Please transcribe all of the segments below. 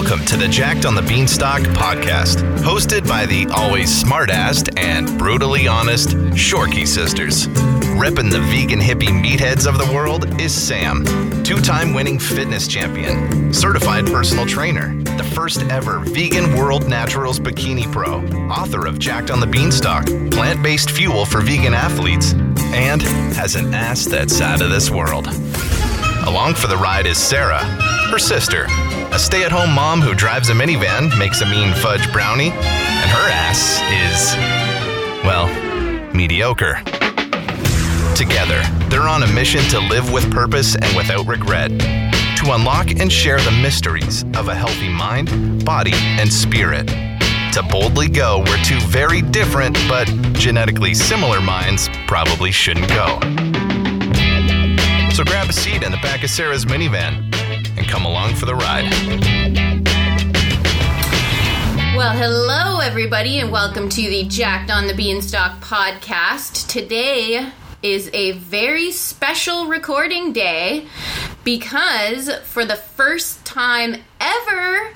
Welcome to the Jacked on the Beanstalk podcast, hosted by the always smart-assed and brutally honest Shorkey sisters. Repping the vegan hippie meatheads of the world is Sam, two-time winning fitness champion, certified personal trainer, the first ever vegan world naturals bikini pro, author of Jacked on the Beanstalk, plant-based fuel for vegan athletes, and has an ass that's out of this world. Along for the ride is Sarah, her sister, a stay at home mom who drives a minivan, makes a mean fudge brownie, and her ass is, well, mediocre. Together, they're on a mission to live with purpose and without regret, to unlock and share the mysteries of a healthy mind, body, and spirit. To boldly go where two very different but genetically similar minds probably shouldn't go. So grab a seat in the back of Sarah's minivan come along for the ride. Well, hello, everybody, and welcome to the Jacked on the Beanstalk podcast. Today is a very special recording day because for the first time ever,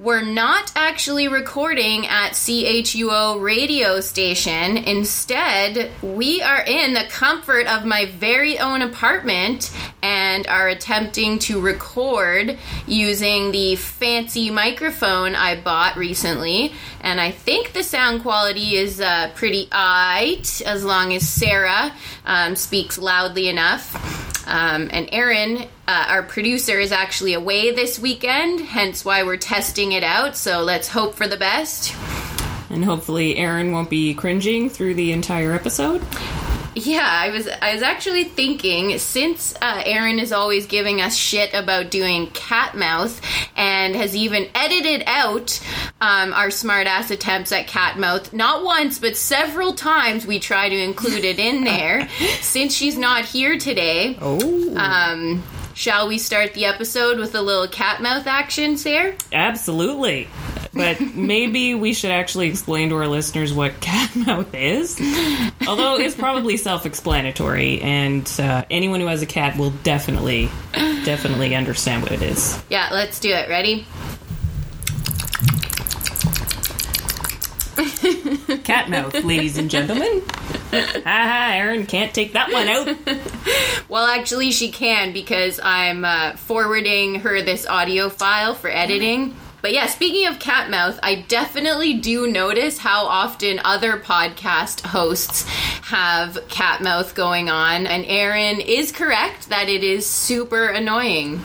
we're not actually recording at CHUO radio station. Instead, we are in the comfort of my very own apartment and are attempting to record using the fancy microphone I bought recently. And I think the sound quality is uh, pretty aight as long as Sarah um, speaks loudly enough. Um, and Aaron, uh, our producer, is actually away this weekend, hence why we're testing it out. So let's hope for the best. And hopefully, Aaron won't be cringing through the entire episode. Yeah, I was I was actually thinking since uh, Aaron is always giving us shit about doing cat mouth and has even edited out um, our smartass attempts at cat mouth not once but several times we try to include it in there. since she's not here today, Oh. um, shall we start the episode with a little cat mouth action, Sarah? Absolutely. But maybe we should actually explain to our listeners what cat mouth is. Although it's probably self explanatory, and uh, anyone who has a cat will definitely, definitely understand what it is. Yeah, let's do it. Ready? Cat mouth, ladies and gentlemen. Haha, Aaron can't take that one out. Well, actually, she can because I'm uh, forwarding her this audio file for editing. But yeah, speaking of cat mouth, I definitely do notice how often other podcast hosts have cat mouth going on, and Aaron is correct that it is super annoying.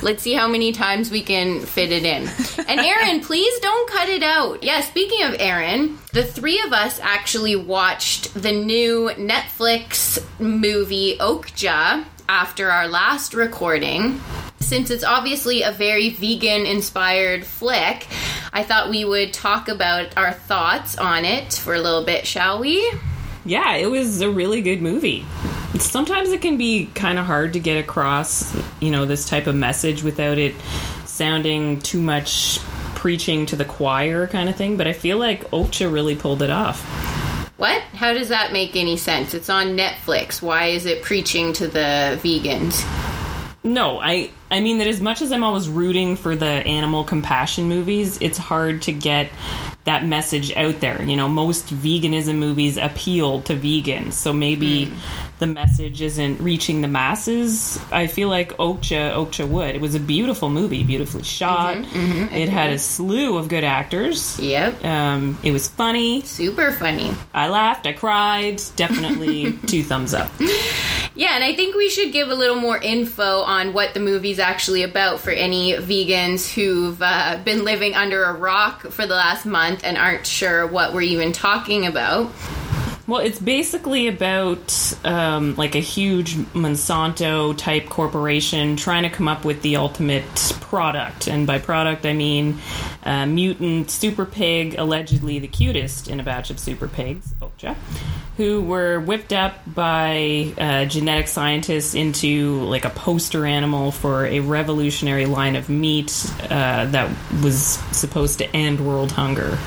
Let's see how many times we can fit it in. And Aaron, please don't cut it out. Yeah, speaking of Aaron, the three of us actually watched the new Netflix movie Okja after our last recording. Since it's obviously a very vegan inspired flick, I thought we would talk about our thoughts on it for a little bit, shall we? Yeah, it was a really good movie. Sometimes it can be kind of hard to get across, you know, this type of message without it sounding too much preaching to the choir kind of thing, but I feel like Okja really pulled it off. What? How does that make any sense? It's on Netflix. Why is it preaching to the vegans? No, I I mean that as much as I'm always rooting for the animal compassion movies, it's hard to get that message out there. You know, most veganism movies appeal to vegans, so maybe the message isn't reaching the masses. I feel like Okja Okja would. It was a beautiful movie, beautifully shot. it had a slew of good actors. Yep. Um, it was funny. Super funny. I laughed. I cried. Definitely two thumbs up. Yeah, and I think we should give a little more info on what the movie's actually about for any vegans who've uh, been living under a rock for the last month and aren't sure what we're even talking about. Well, it's basically about um, like a huge Monsanto type corporation trying to come up with the ultimate product. And by product, I mean uh, mutant super pig, allegedly the cutest in a batch of super pigs, Okja, who were whipped up by uh, genetic scientists into like a poster animal for a revolutionary line of meat uh, that was supposed to end world hunger.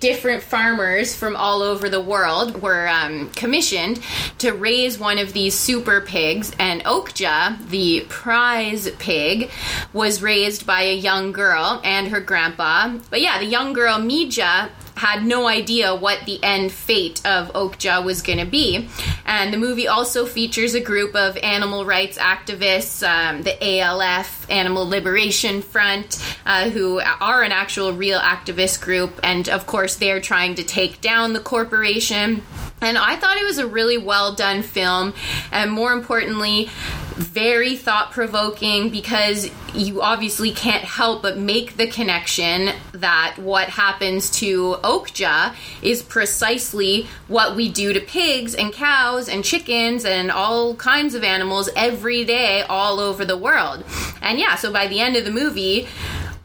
different farmers from all over the world were um, commissioned to raise one of these super pigs, and Okja, the prize pig, was raised by a young girl and her grandpa. But yeah, the young girl Mija had no idea what the end fate of Okja was going to be. And the movie also features a group of animal rights activists, um, the ALF, Animal Liberation Front, uh, who are an actual real activist group. And of course, they're trying to take down the corporation. And I thought it was a really well done film, and more importantly, very thought provoking because you obviously can't help but make the connection that what happens to Okja is precisely what we do to pigs and cows and chickens and all kinds of animals every day all over the world. And yeah, so by the end of the movie,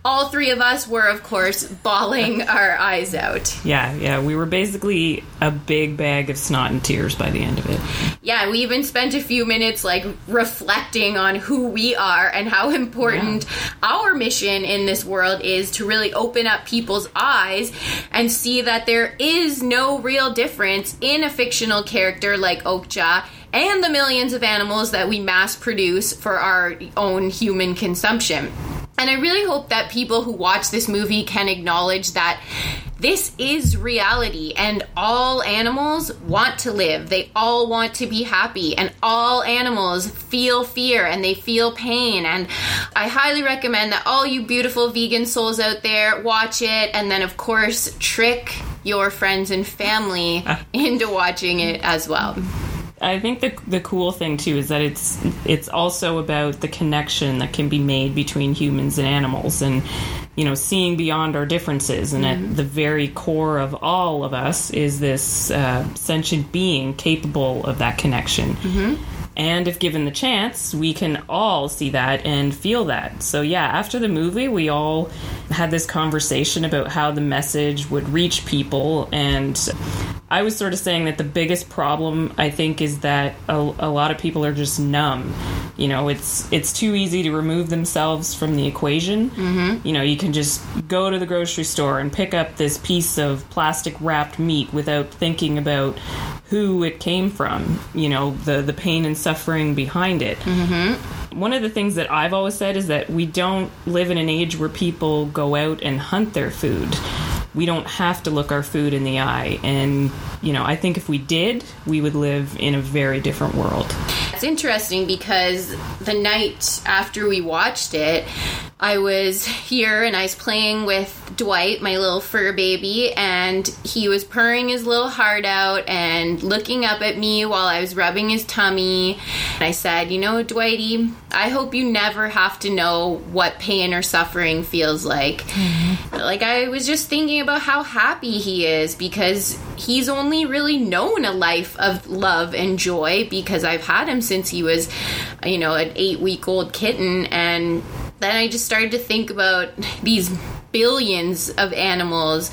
all three of us were, of course, bawling our eyes out. Yeah, yeah. We were basically a big bag of snot and tears by the end of it. Yeah, we even spent a few minutes like reflecting on who we are and how important yeah. our mission in this world is to really open up people's eyes and see that there is no real difference in a fictional character like Okja and the millions of animals that we mass produce for our own human consumption. And I really hope that people who watch this movie can acknowledge that this is reality and all animals want to live. They all want to be happy and all animals feel fear and they feel pain. And I highly recommend that all you beautiful vegan souls out there watch it and then, of course, trick your friends and family ah. into watching it as well. I think the the cool thing too is that it's it's also about the connection that can be made between humans and animals, and you know, seeing beyond our differences. And mm-hmm. at the very core of all of us is this uh, sentient being capable of that connection. Mm-hmm. And if given the chance, we can all see that and feel that. So, yeah, after the movie, we all had this conversation about how the message would reach people. And I was sort of saying that the biggest problem, I think, is that a, a lot of people are just numb. You know, it's it's too easy to remove themselves from the equation. Mm-hmm. You know, you can just go to the grocery store and pick up this piece of plastic wrapped meat without thinking about who it came from. You know, the the pain and suffering behind it. Mm-hmm. One of the things that I've always said is that we don't live in an age where people go out and hunt their food. We don't have to look our food in the eye. And, you know, I think if we did, we would live in a very different world. It's interesting because the night after we watched it, I was here and I was playing with Dwight, my little fur baby, and he was purring his little heart out and looking up at me while I was rubbing his tummy. And I said, You know, Dwighty, I hope you never have to know what pain or suffering feels like. Mm-hmm. Like, I was just thinking about how happy he is because he's only really known a life of love and joy because I've had him since he was, you know, an eight week old kitten. And then I just started to think about these billions of animals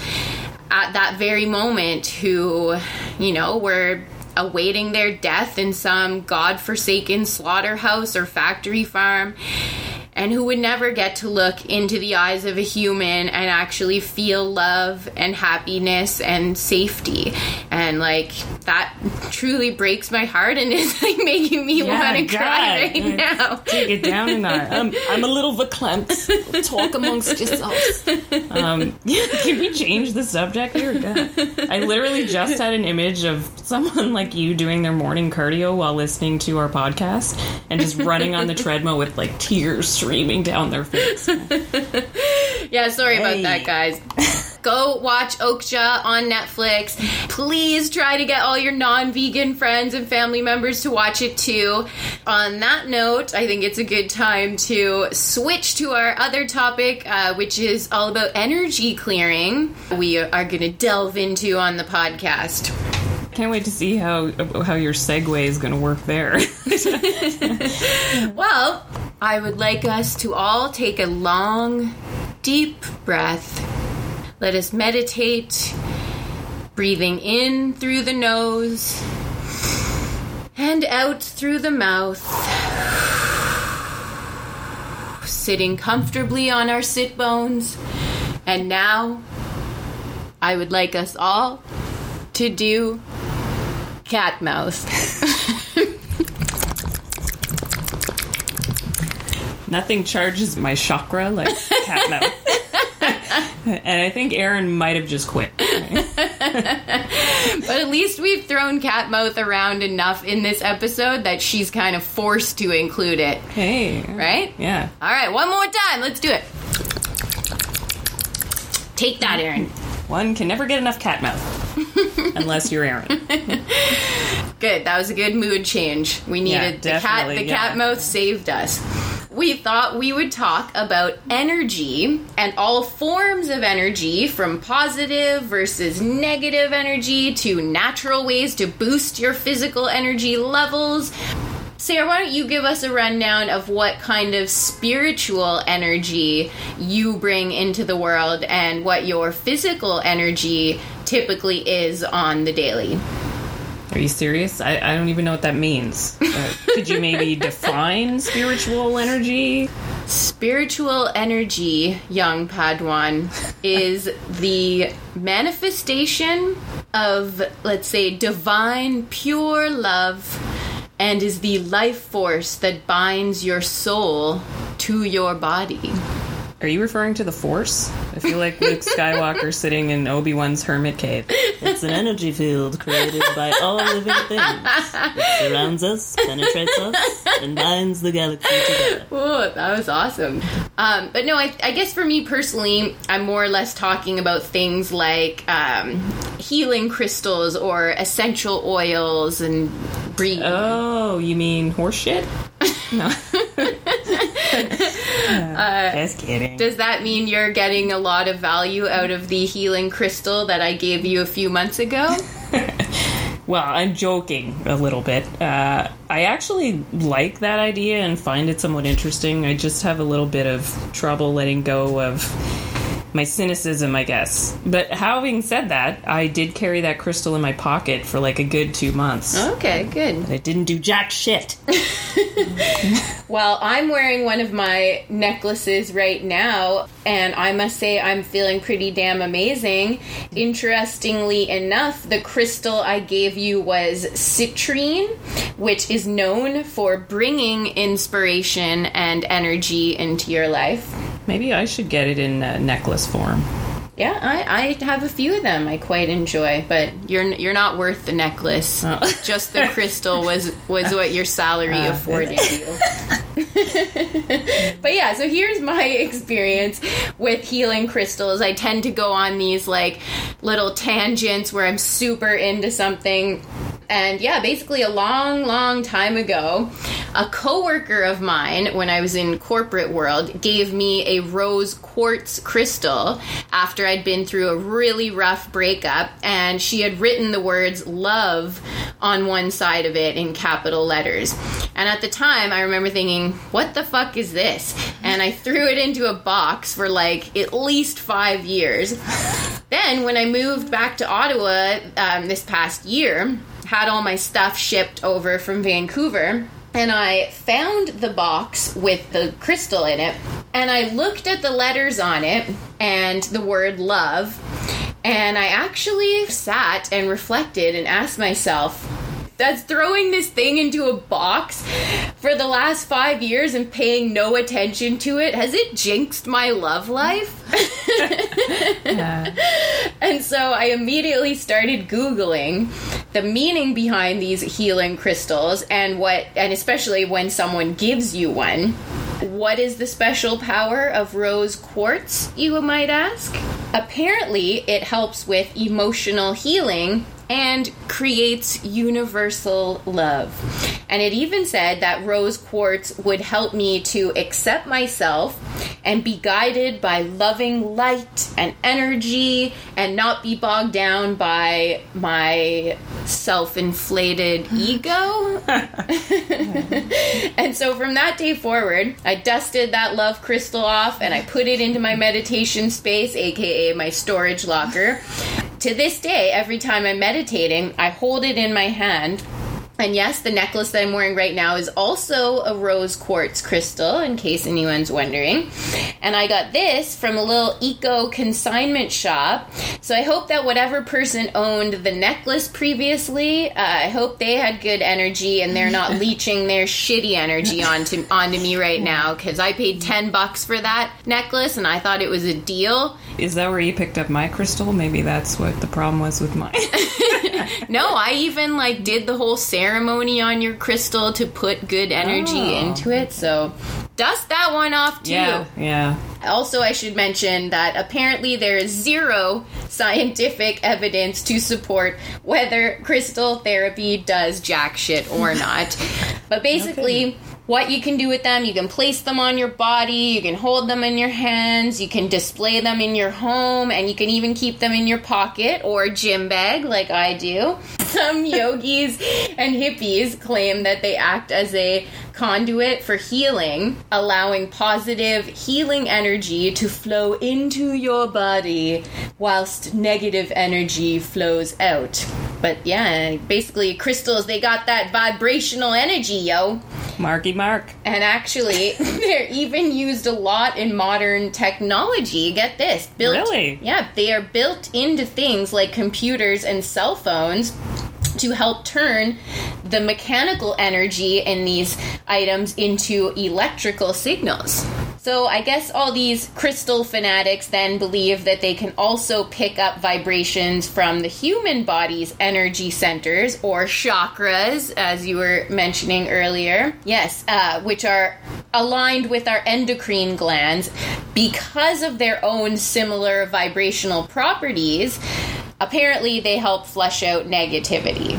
at that very moment who, you know, were awaiting their death in some god-forsaken slaughterhouse or factory farm and who would never get to look into the eyes of a human and actually feel love and happiness and safety. And like that truly breaks my heart and is like making me yeah, want to cry right now. Take it down a notch. I'm, I'm a little verklempt. Talk amongst yourselves. Um, can we change the subject here? God. I literally just had an image of someone like you doing their morning cardio while listening to our podcast and just running on the treadmill with like tears streaming down their face. yeah, sorry hey. about that, guys. Go watch Okja on Netflix. Please try to get all your non vegan friends and family members to watch it too. On that note, I think it's a good time to switch to our other topic, uh, which is all about energy clearing. We are going to delve into on the podcast. Can't wait to see how how your segue is going to work there. well, I would like us to all take a long, deep breath. Let us meditate, breathing in through the nose and out through the mouth. Sitting comfortably on our sit bones. And now I would like us all to do cat mouth. Nothing charges my chakra like cat mouth. and I think Aaron might have just quit. But at least we've thrown cat mouth around enough in this episode that she's kind of forced to include it. Hey. Right? Yeah. All right, one more time. Let's do it. Take that, Aaron. One can never get enough cat mouth. Unless you're Aaron. Good. That was a good mood change. We needed the cat. The yeah. cat mouth saved us. We thought we would talk about energy and all forms of energy, from positive versus negative energy to natural ways to boost your physical energy levels. Sarah, why don't you give us a rundown of what kind of spiritual energy you bring into the world and what your physical energy typically is on the daily? Are you serious? I, I don't even know what that means. Uh, could you maybe define spiritual energy? Spiritual energy, young Padawan, is the manifestation of, let's say, divine, pure love, and is the life force that binds your soul to your body. Are you referring to the Force? I feel like Luke Skywalker sitting in Obi Wan's hermit cave. It's an energy field created by all living things. It surrounds us, penetrates us, and binds the galaxy together. Oh, that was awesome. Um, but no, I, I guess for me personally, I'm more or less talking about things like um, healing crystals or essential oils and breathe. Oh, you mean horse shit? No. Just kidding. Does that mean you're getting a lot of value out of the healing crystal that I gave you a few months ago? Well, I'm joking a little bit. Uh, I actually like that idea and find it somewhat interesting. I just have a little bit of trouble letting go of my cynicism, I guess. But having said that, I did carry that crystal in my pocket for like a good two months. Okay, good. It didn't do jack shit. Well, I'm wearing one of my necklaces right now, and I must say I'm feeling pretty damn amazing. Interestingly enough, the crystal I gave you was citrine, which is known for bringing inspiration and energy into your life. Maybe I should get it in uh, necklace form. Yeah, I, I have a few of them I quite enjoy, but you're you're not worth the necklace. Just the crystal was was what your salary afforded you. but yeah, so here's my experience with healing crystals. I tend to go on these like little tangents where I'm super into something. And yeah, basically a long, long time ago, a coworker of mine when I was in corporate world gave me a rose quartz crystal after I'd been through a really rough breakup and she had written the words love on one side of it in capital letters. And at the time, I remember thinking, what the fuck is this? And I threw it into a box for like at least five years. then, when I moved back to Ottawa um, this past year, had all my stuff shipped over from Vancouver, and I found the box with the crystal in it, and I looked at the letters on it and the word love, and I actually sat and reflected and asked myself, that's throwing this thing into a box for the last five years and paying no attention to it. Has it jinxed my love life? And so I immediately started Googling the meaning behind these healing crystals and what, and especially when someone gives you one. What is the special power of rose quartz, you might ask? Apparently, it helps with emotional healing and creates universal love. And it even said that rose quartz would help me to accept myself and be guided by loving light and energy and not be bogged down by my self inflated ego. and so from that day forward, I dusted that love crystal off and I put it into my meditation space, aka my storage locker. To this day, every time I'm meditating, I hold it in my hand And yes, the necklace that I'm wearing right now is also a rose quartz crystal, in case anyone's wondering. And I got this from a little eco consignment shop. So I hope that whatever person owned the necklace previously, uh, I hope they had good energy and they're not leeching their shitty energy onto onto me right now because I paid ten bucks for that necklace and I thought it was a deal. Is that where you picked up my crystal? Maybe that's what the problem was with mine. No, I even like did the whole ceremony on your crystal to put good energy Oh. into it. So dust that one off too. yeah, yeah. Also, I should mention that apparently there is zero scientific evidence to support whether crystal therapy does jack shit or not. but basically, what you can do with them, you can place them on your body, you can hold them in your hands, you can display them in your home, and you can even keep them in your pocket or gym bag like I do. Some yogis and hippies claim that they act as a conduit for healing, allowing positive healing energy to flow into your body whilst negative energy flows out. But yeah, basically crystals they got that vibrational energy, yo. Marky Mark. And actually, they're even used a lot in modern technology. Get this. Built, Really? Yeah, they are built into things like computers and cell phones to help turn the mechanical energy in these items into electrical signals. So I guess all these crystal fanatics then believe that they can also pick up vibrations from the human body's energy centers or chakras, as you were mentioning earlier. Yes, uh, which are aligned with our endocrine glands because of their own similar vibrational properties. Apparently, they help flush out negativity.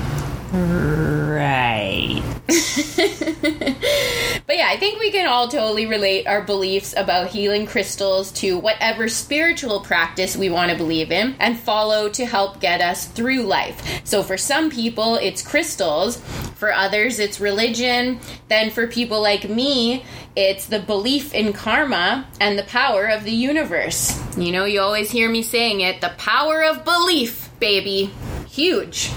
Right. But yeah, I think we can all totally relate our beliefs about healing crystals to whatever spiritual practice we want to believe in and follow to help get us through life. So for some people, it's crystals. For others, it's religion. Then for people like me, it's the belief in karma and the power of the universe. You know, you always hear me saying it the power of belief, baby. Huge.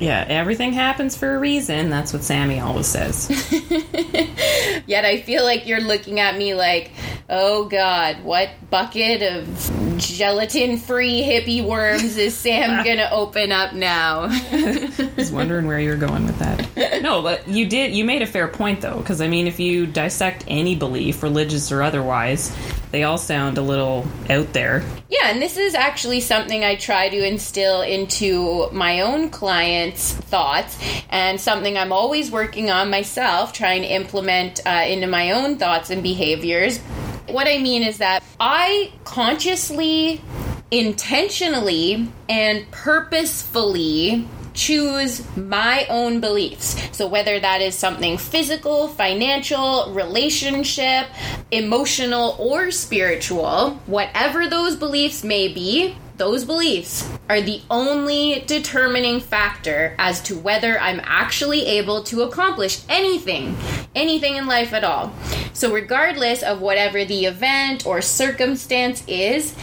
Yeah, everything happens for a reason. That's what Sammy always says. Yet I feel like you're looking at me like, oh god, what bucket of gelatin free hippie worms is Sam gonna open up now? I was wondering where you were going with that. No, but you did. You made a fair point though, because I mean, if you dissect any belief, religious or otherwise, they all sound a little out there. yeah, and this is actually something I try to instill into my own clients' thoughts, and something I'm always working on myself, trying to implement uh, into my own thoughts and behaviors. What I mean is that I consciously, intentionally, and purposefully choose my own beliefs. So, whether that is something physical, financial, relationship, emotional, or spiritual, whatever those beliefs may be, those beliefs are the only determining factor as to whether I'm actually able to accomplish anything, anything in life at all. So, regardless of whatever the event or circumstance is,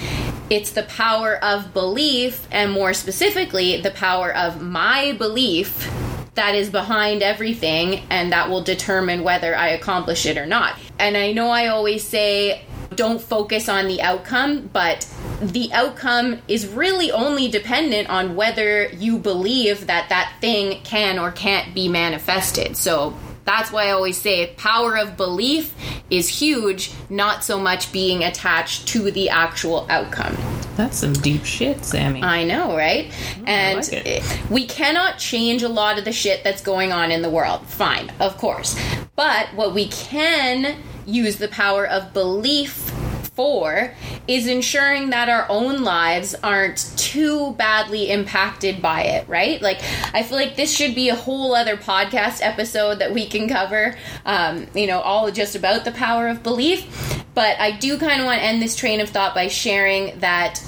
it's the power of belief, and more specifically, the power of my belief that is behind everything and that will determine whether I accomplish it or not. And I know I always say, don't focus on the outcome, but the outcome is really only dependent on whether you believe that that thing can or can't be manifested. So that's why I always say power of belief is huge, not so much being attached to the actual outcome. That's some deep shit, Sammy. I know, right? and like we cannot change a lot of the shit that's going on in the world. Fine, of course. But what we can use the power of belief for is ensuring that our own lives aren't too badly impacted by it, right? Like, I feel like this should be a whole other podcast episode that we can cover, um, you know, all just about the power of belief. But I do kind of want to end this train of thought by sharing that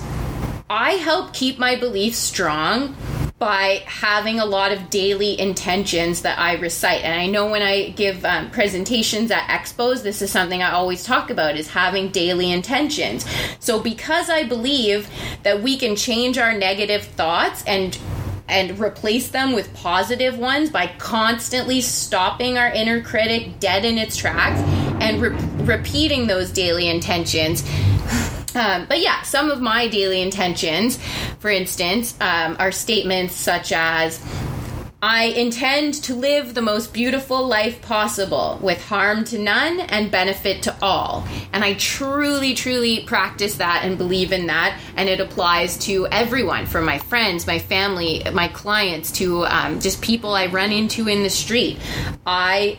I help keep my beliefs strong by having a lot of daily intentions that I recite. And I know when I give um, presentations at expos, this is something I always talk about is having daily intentions. So because I believe that we can change our negative thoughts and and replace them with positive ones by constantly stopping our inner critic dead in its tracks and re- repeating those daily intentions. Um, but yeah, some of my daily intentions, for instance, um, are statements such as, I intend to live the most beautiful life possible with harm to none and benefit to all. And I truly, truly practice that and believe in that. And it applies to everyone from my friends, my family, my clients, to um, just people I run into in the street. I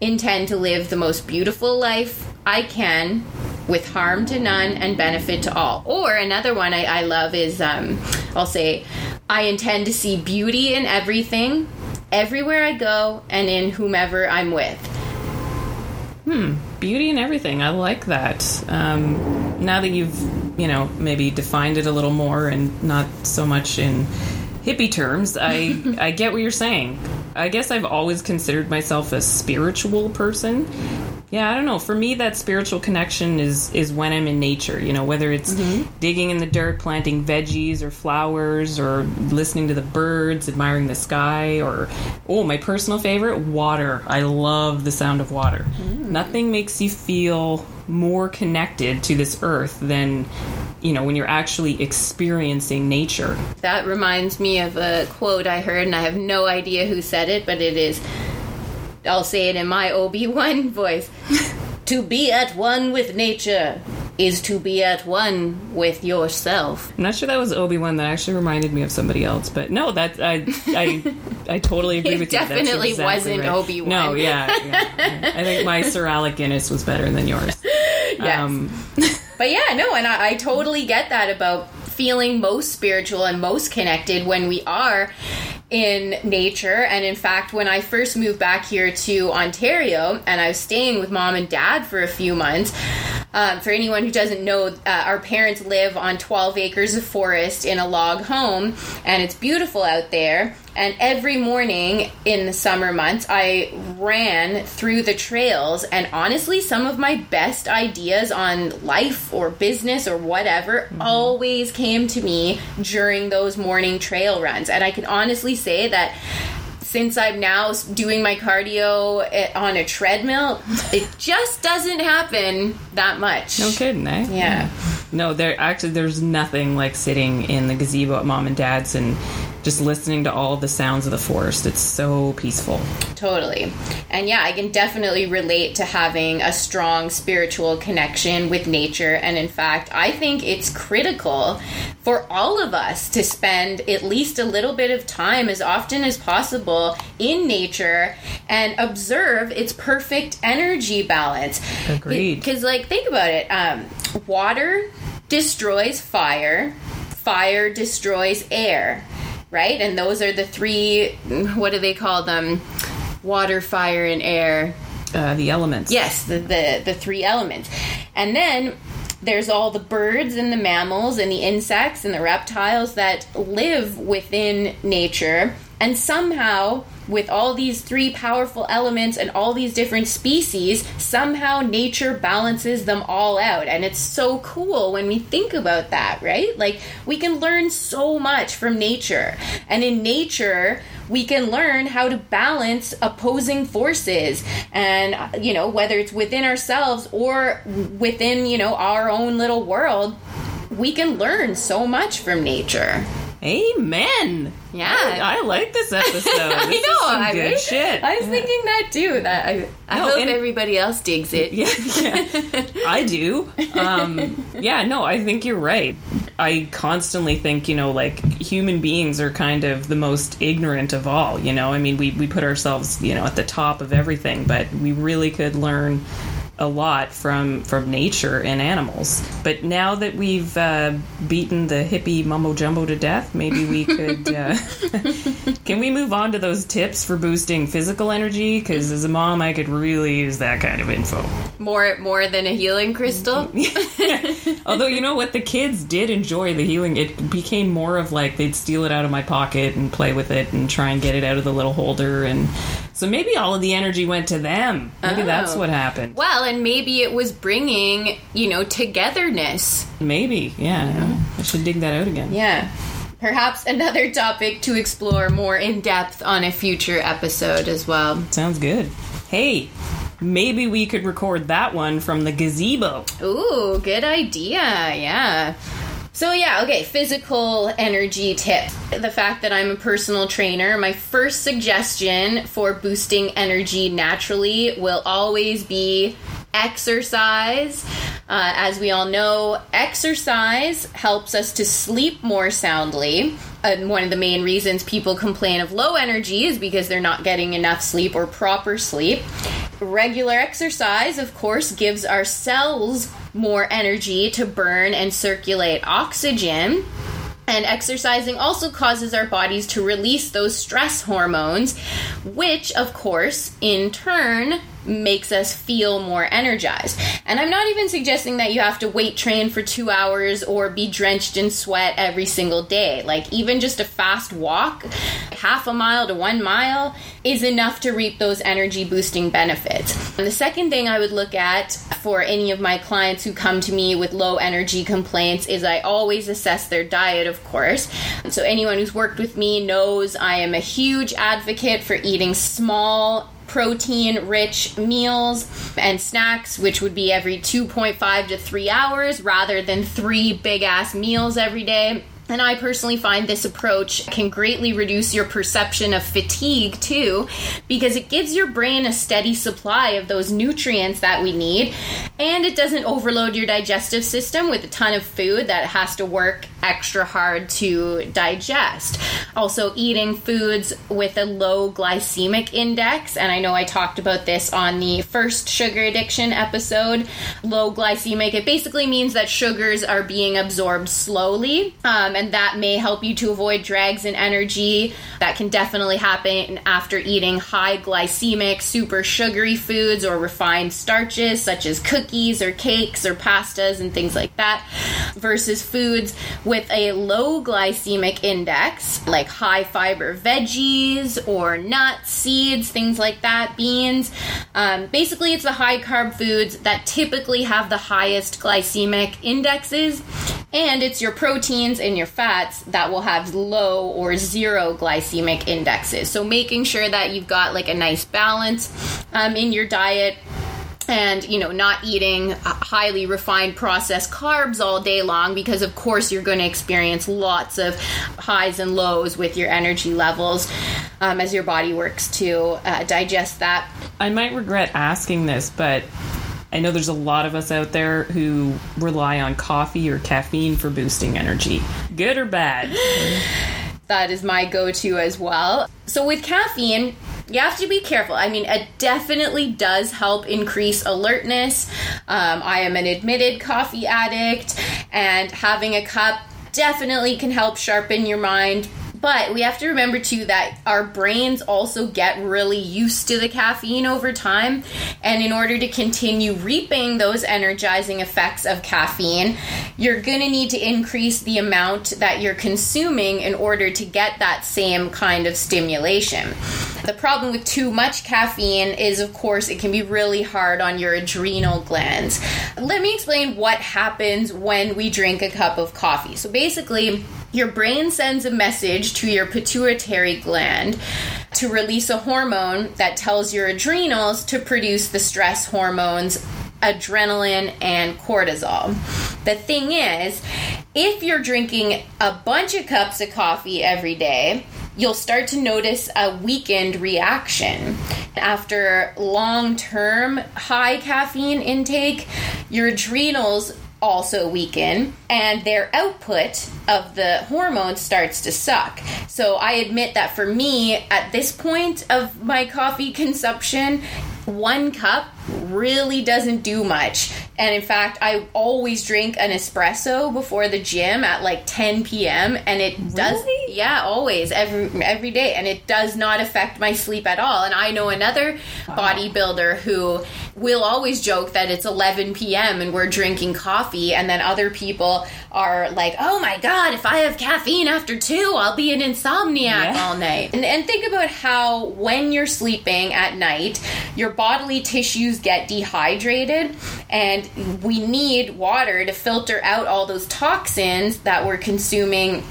intend to live the most beautiful life I can with harm to none and benefit to all. Or another one I, I love is um, I'll say, I intend to see beauty in everything, everywhere I go, and in whomever I'm with. Hmm, beauty in everything. I like that. Um, now that you've, you know, maybe defined it a little more and not so much in hippie terms, I I get what you're saying. I guess I've always considered myself a spiritual person. Yeah, I don't know. For me, that spiritual connection is is when I'm in nature. You know, whether it's mm-hmm. digging in the dirt, planting veggies or flowers, or listening to the birds, admiring the sky, or oh, my personal favorite, water. I love the sound of water. Mm. Nothing makes you feel more connected to this earth than you know when you're actually experiencing nature. That reminds me of a quote I heard, and I have no idea who said it, but it is, I'll say it in my Obi Wan voice. to be at one with nature is to be at one with yourself. I'm not sure that was Obi Wan. That actually reminded me of somebody else. But no, that I I I totally agree It with you. Definitely exactly wasn't right. Obi-Wan. No, yeah, yeah, yeah. I think my Sir Alec Guinness was better than yours. Yes. Um, But yeah, no, and I, I totally get that about feeling most spiritual and most connected when we are in nature. And in fact, when I first moved back here to Ontario and I was staying with mom and dad for a few months, um, for anyone who doesn't know, uh, our parents live on 12 acres of forest in a log home, and it's beautiful out there. And every morning in the summer months, I ran through the trails, and honestly, some of my best ideas on life or business or whatever always came to me during those morning trail runs. And I can honestly say that since I'm now doing my cardio eh, on a treadmill, it just doesn't happen that much. no kidding, eh? Yeah. No, there actually there's nothing like sitting in the gazebo at mom and dad's and just listening to all the sounds of the forest. It's so peaceful. Totally. And yeah, I can definitely relate to having a strong spiritual connection with nature. And in fact, I think it's critical for all of us to spend at least a little bit of time as often as possible in nature and observe its perfect energy balance. Agreed. Because, like, think about it um, water destroys fire, fire destroys air, right? And those are the three, what do they call them? Water, fire, and air. Uh, the elements. Yes, the, the, the three elements. And then there's all the birds and the mammals and the insects and the reptiles that live within nature. And somehow, with all these three powerful elements and all these different species, somehow nature balances them all out. And it's so cool when we think about that, right? Like, we can learn so much from nature. And in nature, we can learn how to balance opposing forces and you know whether it's within ourselves or within you know our own little world we can learn so much from nature Amen. Yeah. I, I like this episode. This I is know, I good shit. I was thinking that too. That I, I No, hope everybody else digs it. yeah, yeah. I do. Um, yeah, no, I think you're right. I constantly think, you know, like human beings are kind of the most ignorant of all. You know, I mean, we we put ourselves, you know, at the top of everything, but we really could learn a lot from from nature and animals. But now that we've uh, beaten the hippie mumbo jumbo to death, maybe we could. Uh, can we move on to those tips for boosting physical energy? Because as a mom, I could really use that kind of info. More more than a healing crystal. Although you know what, the kids did enjoy the healing. It became more of like they'd steal it out of my pocket and play with it and try and get it out of the little holder, and so maybe all of the energy went to them. Maybe that's Oh. what happened. Well, and maybe it was bringing, you know, togetherness. Maybe, yeah. I should dig that out again. Yeah. perhaps another topic to explore more in depth on a future episode as well. Sounds good. Hey, maybe we could record that one from the gazebo. Ooh, good idea. Yeah. So, yeah, okay, physical energy tip. The fact that I'm a personal trainer, my first suggestion for boosting energy naturally will always be exercise. Uh, as we all know, exercise helps us to sleep more soundly. And one of the main reasons people complain of low energy is because they're not getting enough sleep or proper sleep. Regular exercise, of course, gives our cells more energy to burn and circulate oxygen. And exercising also causes our bodies to release those stress hormones, which, of course, in turn, makes us feel more energized. And I'm not even suggesting that you have to weight train for two hours or be drenched in sweat every single day. Like, even just a fast walk, half a mile to one mile, is enough to reap those energy boosting benefits. And the second thing I would look at for any of my clients who come to me with low energy complaints is I always assess their diet, of course. So, anyone who's worked with me knows I am a huge advocate for eating small protein rich meals and snacks, which would be every 2.5 to 3 hours rather than three big ass meals every day. And I personally find this approach can greatly reduce your perception of fatigue too, because it gives your brain a steady supply of those nutrients that we need, and it doesn't overload your digestive system with a ton of food that has to work extra hard to digest. Also, eating foods with a low glycemic index, and I know I talked about this on the first sugar addiction episode. Low glycemic, it basically means that sugars are being absorbed slowly. Um, and that may help you to avoid drags in energy. That can definitely happen after eating high glycemic, super sugary foods or refined starches such as cookies or cakes or pastas and things like that, versus foods with a low glycemic index like high fiber veggies or nuts, seeds, things like that, beans. Um, basically, it's the high carb foods that typically have the highest glycemic indexes, and it's your proteins and your fats that will have low or zero glycemic indexes. So making sure that you've got like a nice balance um, in your diet and you know not eating highly refined processed carbs all day long because of course you're going to experience lots of highs and lows with your energy levels um, as your body works to uh, digest that I might regret asking this, but I know there's a lot of us out there who rely on coffee or caffeine for boosting energy. Good or bad? that is my go-to as well so with caffeine you have to be careful. I mean, it definitely does help increase alertness. Um, I am an admitted coffee addict, and having a cup definitely can help sharpen your mind. But we have to remember too that our brains also get really used to the caffeine over time. And in order to continue reaping those energizing effects of caffeine, you're going to need to increase the amount that you're consuming in order to get that same kind of stimulation. The problem with too much caffeine is, of course, it can be really hard on your adrenal glands. Let me explain what happens when we drink a cup of coffee. So basically, your brain sends a message to your pituitary gland to release a hormone that tells your adrenals to produce the stress hormones adrenaline and cortisol. The thing is, if you're drinking a bunch of cups of coffee every day, you'll start to notice a weakened reaction. After long term high caffeine intake, your adrenals also weaken and their output of the hormone starts to suck. So I admit that for me, at this point of my coffee consumption, one cup really doesn't do much. And in fact, I always drink an espresso before the gym at like 10 p.m. and it does Really? yeah, always every every day and it does not affect my sleep at all. And I know another bodybuilder who will always joke that it's 11 p.m. and we're drinking coffee and then other people are like, "Oh my god, if I have caffeine after 2, I'll be an insomniac Yeah. all night." And, and think about how when you're sleeping at night, your bodily tissues get dehydrated and we need water to filter out all those toxins that we're consuming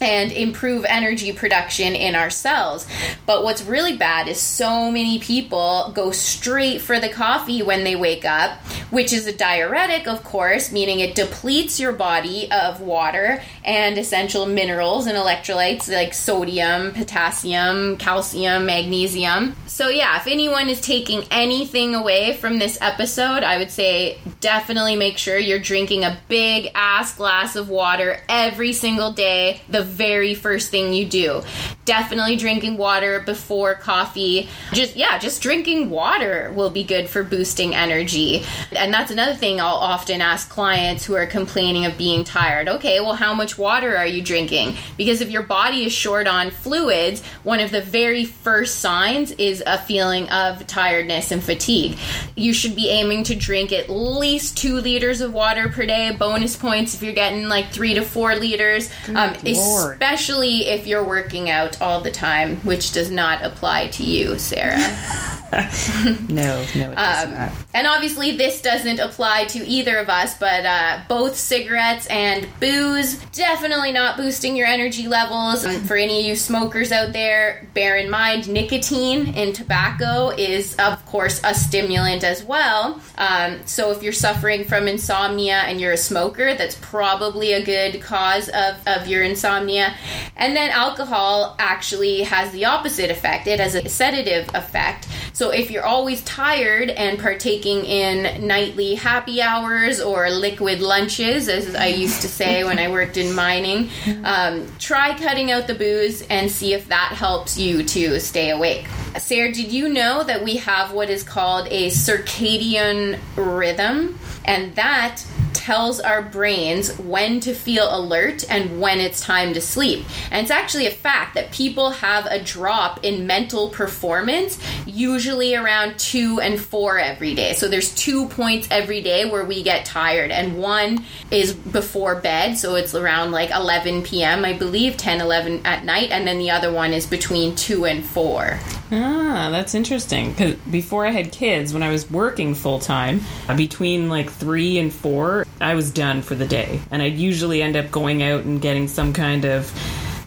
and improve energy production in our cells. But what's really bad is so many people go straight for the coffee when they wake up, which is a diuretic, of course, meaning it depletes your body of water and essential minerals and electrolytes like sodium, potassium, calcium, magnesium. So, yeah, if anyone is taking anything away from this episode, I would say definitely make sure you're drinking a big ass glass of water every single day. The very first thing you do. Definitely drinking water before coffee. Just, yeah, just drinking water will be good for boosting energy. And that's another thing I'll often ask clients who are complaining of being tired. Okay, well, how much water are you drinking? Because if your body is short on fluids, one of the very first signs is a feeling of tiredness and fatigue. You should be aiming to drink at least two liters of water per day. Bonus points if you're getting like three to four liters. Um, especially if you're working out all the time, which does not apply to you, Sarah. No, no, it does Um, not. and obviously, this doesn't apply to either of us, but uh, both cigarettes and booze definitely not boosting your energy levels. For any of you smokers out there, bear in mind nicotine in tobacco is, of course, a stimulant as well. Um, so, if you're suffering from insomnia and you're a smoker, that's probably a good cause of, of your insomnia. And then, alcohol actually has the opposite effect, it has a sedative effect. So if you're always tired and partaking in nightly happy hours or liquid lunches, as I used to say when I worked in mining, um, try cutting out the booze and see if that helps you to stay awake. Sarah, did you know that we have what is called a circadian rhythm? And that tells our brains when to feel alert and when it's time to sleep. And it's actually a fact that people have a drop in mental performance, usually around two and four every day. So there's two points every day where we get tired, and one is before bed, so it's around like 11 p.m., I believe, 10, 11 at night, and then the other one is between two and four. Ah, that's interesting. Because before I had kids, when I was working full time, between like three and four, I was done for the day, and I'd usually end up going out and getting some kind of,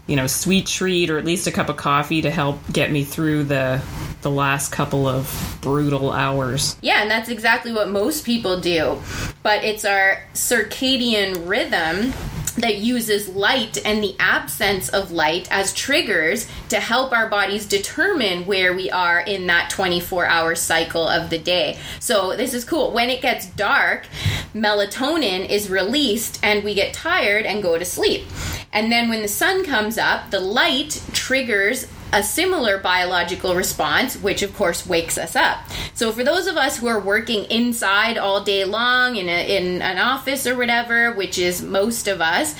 you know, sweet treat or at least a cup of coffee to help get me through the the last couple of brutal hours. Yeah, and that's exactly what most people do. But it's our circadian rhythm that uses light and the absence of light as triggers to help our bodies determine where we are in that 24 hour cycle of the day. So, this is cool. When it gets dark, melatonin is released and we get tired and go to sleep. And then when the sun comes up, the light triggers a similar biological response, which of course wakes us up. So, for those of us who are working inside all day long in, a, in an office or whatever, which is most of us,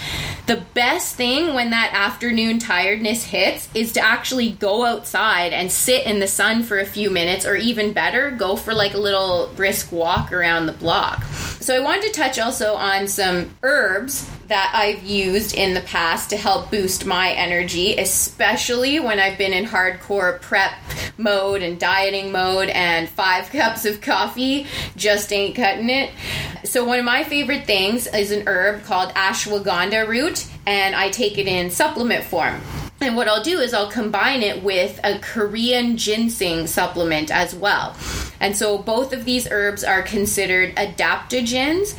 the best thing when that afternoon tiredness hits is to actually go outside and sit in the sun for a few minutes, or even better, go for like a little brisk walk around the block. So, I wanted to touch also on some herbs that I've used in the past to help boost my energy, especially when I've been in hardcore prep mode and dieting mode, and five cups of coffee just ain't cutting it. So, one of my favorite things is an herb called ashwagandha root, and I take it in supplement form. And what I'll do is I'll combine it with a Korean ginseng supplement as well. And so both of these herbs are considered adaptogens,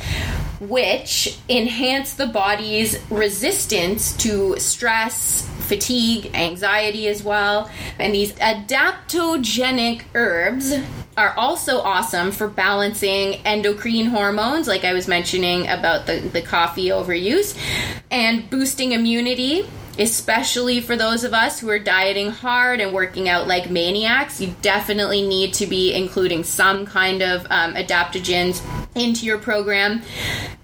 which enhance the body's resistance to stress, fatigue, anxiety as well. And these adaptogenic herbs are also awesome for balancing endocrine hormones, like I was mentioning about the, the coffee overuse, and boosting immunity especially for those of us who are dieting hard and working out like maniacs, you definitely need to be including some kind of um, adaptogens into your program.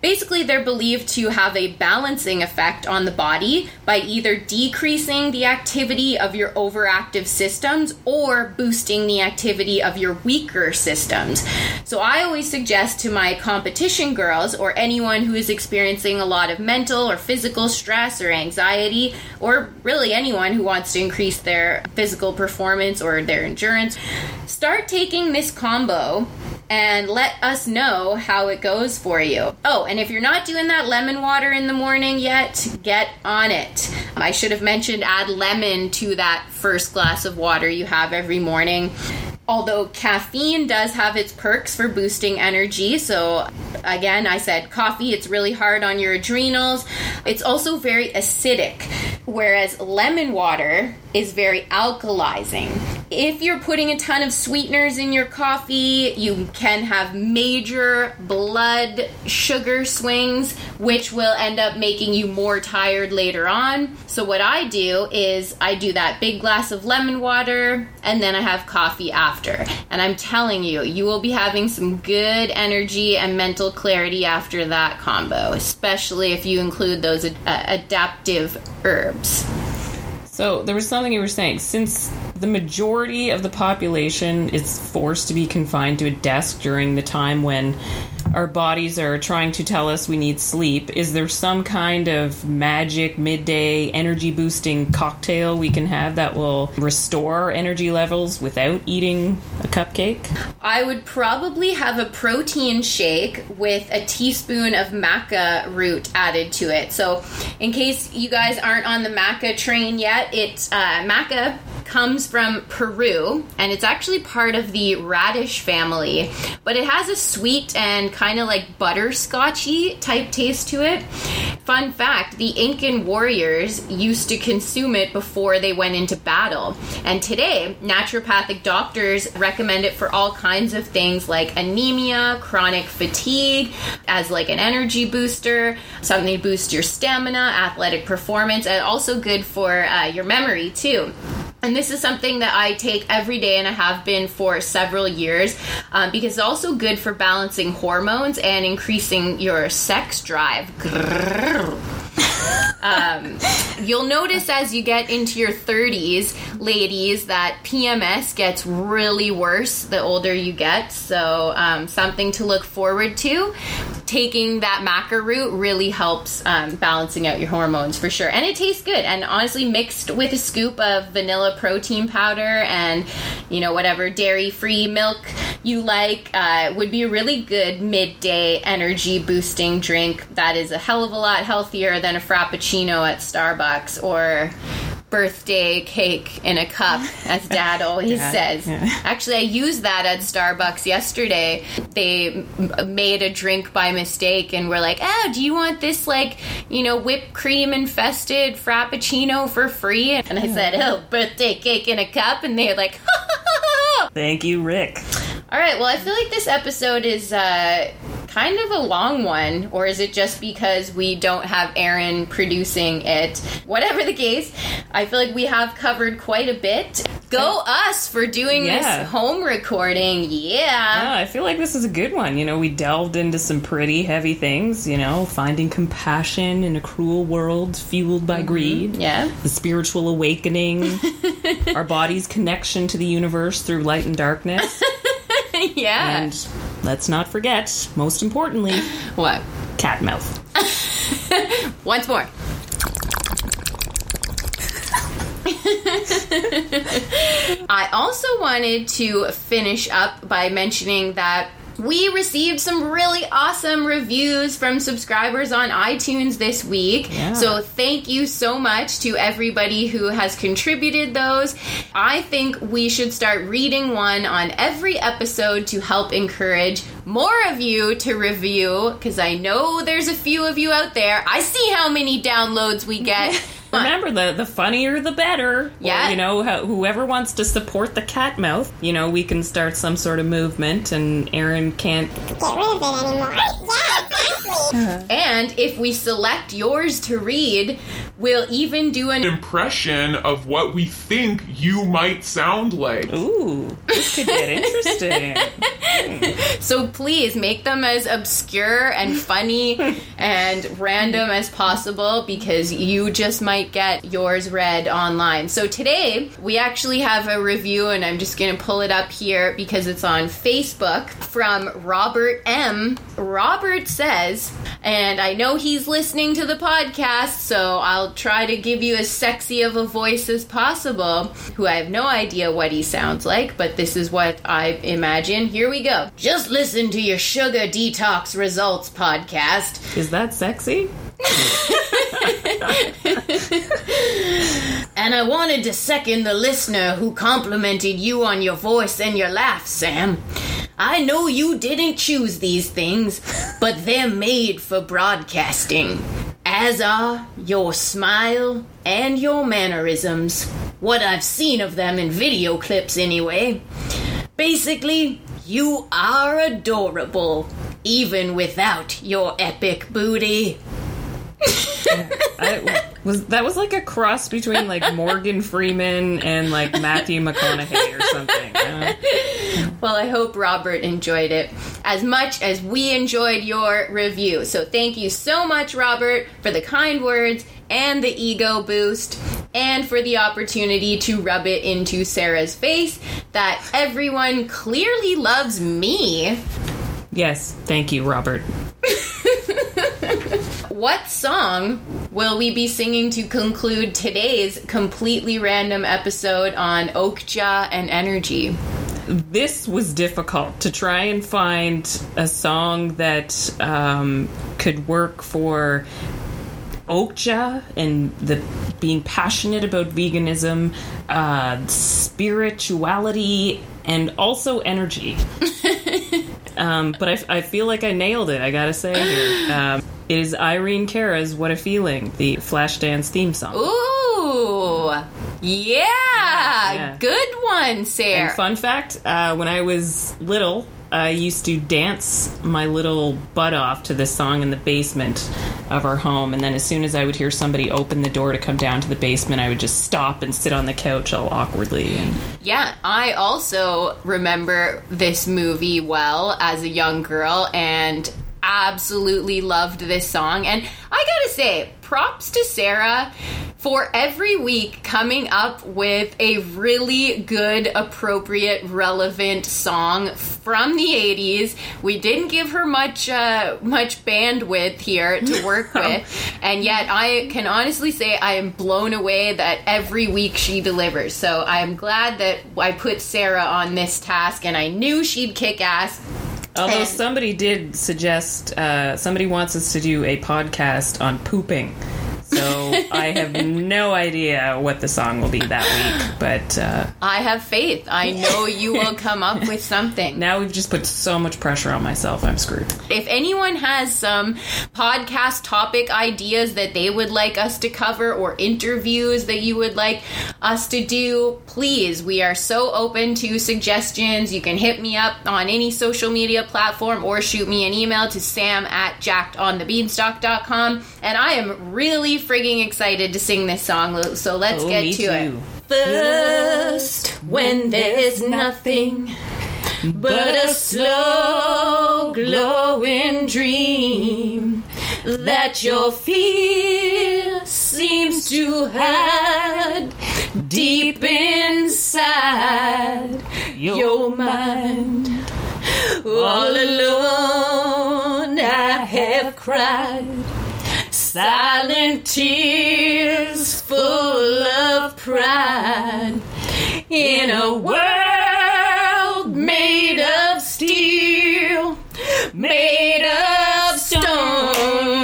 Basically, they're believed to have a balancing effect on the body by either decreasing the activity of your overactive systems or boosting the activity of your weaker systems. So, I always suggest to my competition girls or anyone who is experiencing a lot of mental or physical stress or anxiety or really anyone who wants to increase their physical performance or their endurance, start taking this combo and let us know how it goes for you. Oh, and if you're not doing that lemon water in the morning yet, get on it. I should have mentioned add lemon to that first glass of water you have every morning. Although caffeine does have its perks for boosting energy, so again, I said coffee, it's really hard on your adrenals. It's also very acidic, whereas lemon water is very alkalizing. If you're putting a ton of sweeteners in your coffee, you can have major blood sugar swings, which will end up making you more tired later on. So, what I do is I do that big glass of lemon water and then I have coffee after. And I'm telling you, you will be having some good energy and mental clarity after that combo, especially if you include those uh, adaptive herbs. So there was something you were saying. Since the majority of the population is forced to be confined to a desk during the time when our bodies are trying to tell us we need sleep, is there some kind of magic midday energy boosting cocktail we can have that will restore energy levels without eating a cupcake? I would probably have a protein shake with a teaspoon of maca root added to it. So, in case you guys aren't on the maca train yet, it's uh, maca comes from Peru and it's actually part of the radish family, but it has a sweet and kind of like butterscotchy type taste to it. Fun fact the Incan warriors used to consume it before they went into battle. And today, naturopathic doctors recommend it for all kinds of things like anemia, chronic fatigue, as like an energy booster, something to boost your stamina, athletic performance, and also good for uh, your memory too. And this is something that I take every day and I have been for several years um, because it's also good for balancing hormones and increasing your sex drive. Um, you'll notice as you get into your 30s, ladies, that PMS gets really worse the older you get. So, um, something to look forward to. Taking that maca root really helps um, balancing out your hormones for sure. And it tastes good. And honestly, mixed with a scoop of vanilla protein powder and, you know, whatever dairy free milk you like, uh, would be a really good midday energy boosting drink that is a hell of a lot healthier than a frappuccino at Starbucks or birthday cake in a cup, as Dad always Dad, says. yeah. Actually, I used that at Starbucks yesterday. They m- made a drink by mistake and were like, "Oh, do you want this like you know whipped cream infested frappuccino for free?" And I said, "Oh, birthday cake in a cup," and they're like, Thank you, Rick. All right. Well, I feel like this episode is uh, kind of a long one, or is it just because we don't have Aaron producing it? Whatever the case, I feel like we have covered quite a bit. Go us for doing Yeah. this home recording. Yeah. Yeah, I feel like this is a good one. You know, we delved into some pretty heavy things, you know, finding compassion in a cruel world fueled by mm-hmm. greed. Yeah. The spiritual awakening, our body's connection to the universe through light and darkness. yeah. And let's not forget, most importantly, what? cat mouth. Once more. I also wanted to finish up by mentioning that we received some really awesome reviews from subscribers on iTunes this week. Yeah. So thank you so much to everybody who has contributed those. I think we should start reading one on every episode to help encourage more of you to review because I know there's a few of you out there. I see how many downloads we get. Remember, the the funnier the better. Yeah. Or, you know, ho- whoever wants to support the cat mouth, you know, we can start some sort of movement, and Aaron can't. get rid of it anymore. Yeah, exactly. And if we select yours to read, we'll even do an impression of what we think you might sound like. Ooh, this could get interesting. So please make them as obscure and funny and random as possible because you just might get yours read online. So today we actually have a review and I'm just going to pull it up here because it's on Facebook from Robert M. Robert says, and I know he's listening to the podcast, so I'll try to give you as sexy of a voice as possible, who I have no idea what he sounds like, but this is what I imagine. Here we go. Just listen to your sugar detox results podcast. Is that sexy? And I wanted to second the listener who complimented you on your voice and your laugh, Sam. I know you didn't choose these things, but they're made for broadcasting, as are your smile and your mannerisms. What I've seen of them in video clips, anyway. Basically, you are adorable, even without your epic booty. I, was that was like a cross between like Morgan Freeman and like Matthew McConaughey or something. Uh, Well, I hope Robert enjoyed it as much as we enjoyed your review. So thank you so much, Robert, for the kind words and the ego boost, and for the opportunity to rub it into Sarah's face that everyone clearly loves me. yes, thank you, Robert. What song will we be singing to conclude today's completely random episode on Okja and energy? This was difficult to try and find a song that um, could work for Okja and the being passionate about veganism, uh, spirituality, and also energy. um, but I, I feel like I nailed it. I gotta say here. Um, it is Irene Cara's "What a Feeling," the Flashdance theme song. Ooh, yeah, Yeah. good one, Sarah. And fun fact: uh, when I was little, I used to dance my little butt off to this song in the basement of our home, and then as soon as I would hear somebody open the door to come down to the basement, I would just stop and sit on the couch all awkwardly. And Yeah, I also remember this movie well as a young girl and absolutely loved this song. And I gotta say, props to Sarah for every week coming up with a really good, appropriate, relevant song from the 80s. We didn't give her much uh, much bandwidth here to work with, and yet I can honestly say I am blown away that every week she delivers. So I am glad that I put Sarah on this task, and I knew she'd kick ass. Although somebody did suggest, uh, somebody wants us to do a podcast on pooping. So I have no idea what the song will be that week, but uh, I have faith. I know you will come up with something. now we've just put so much pressure on myself. I'm screwed. If anyone has some podcast topic ideas that they would like us to cover or interviews that you would like us to do, please, we are so open to suggestions. You can hit me up on any social media platform or shoot me an email to sam at jackedonthebeanstalk.com. And I am really frigging excited to sing this song, so let's Oh, get me to it. First, when there's nothing but a slow glowing dream that your fear seems to hide deep inside your mind. All alone, I have cried silent tears full of pride in a world made of steel, made of stone.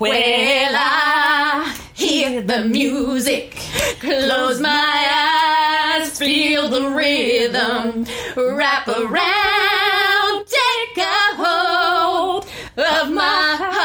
Well, I hear the music, close my eyes, feel the rhythm, wrap around, take a hold of my heart.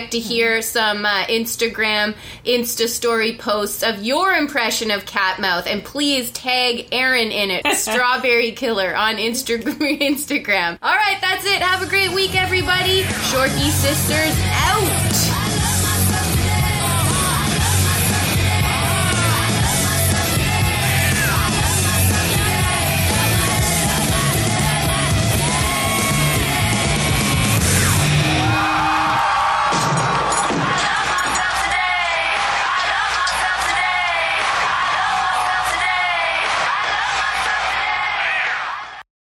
Expect to hear some uh, Instagram Insta story posts of your impression of Catmouth, and please tag Aaron in it, Strawberry Killer on Insta- Instagram. All right, that's it. Have a great week, everybody. Shorty Sisters out.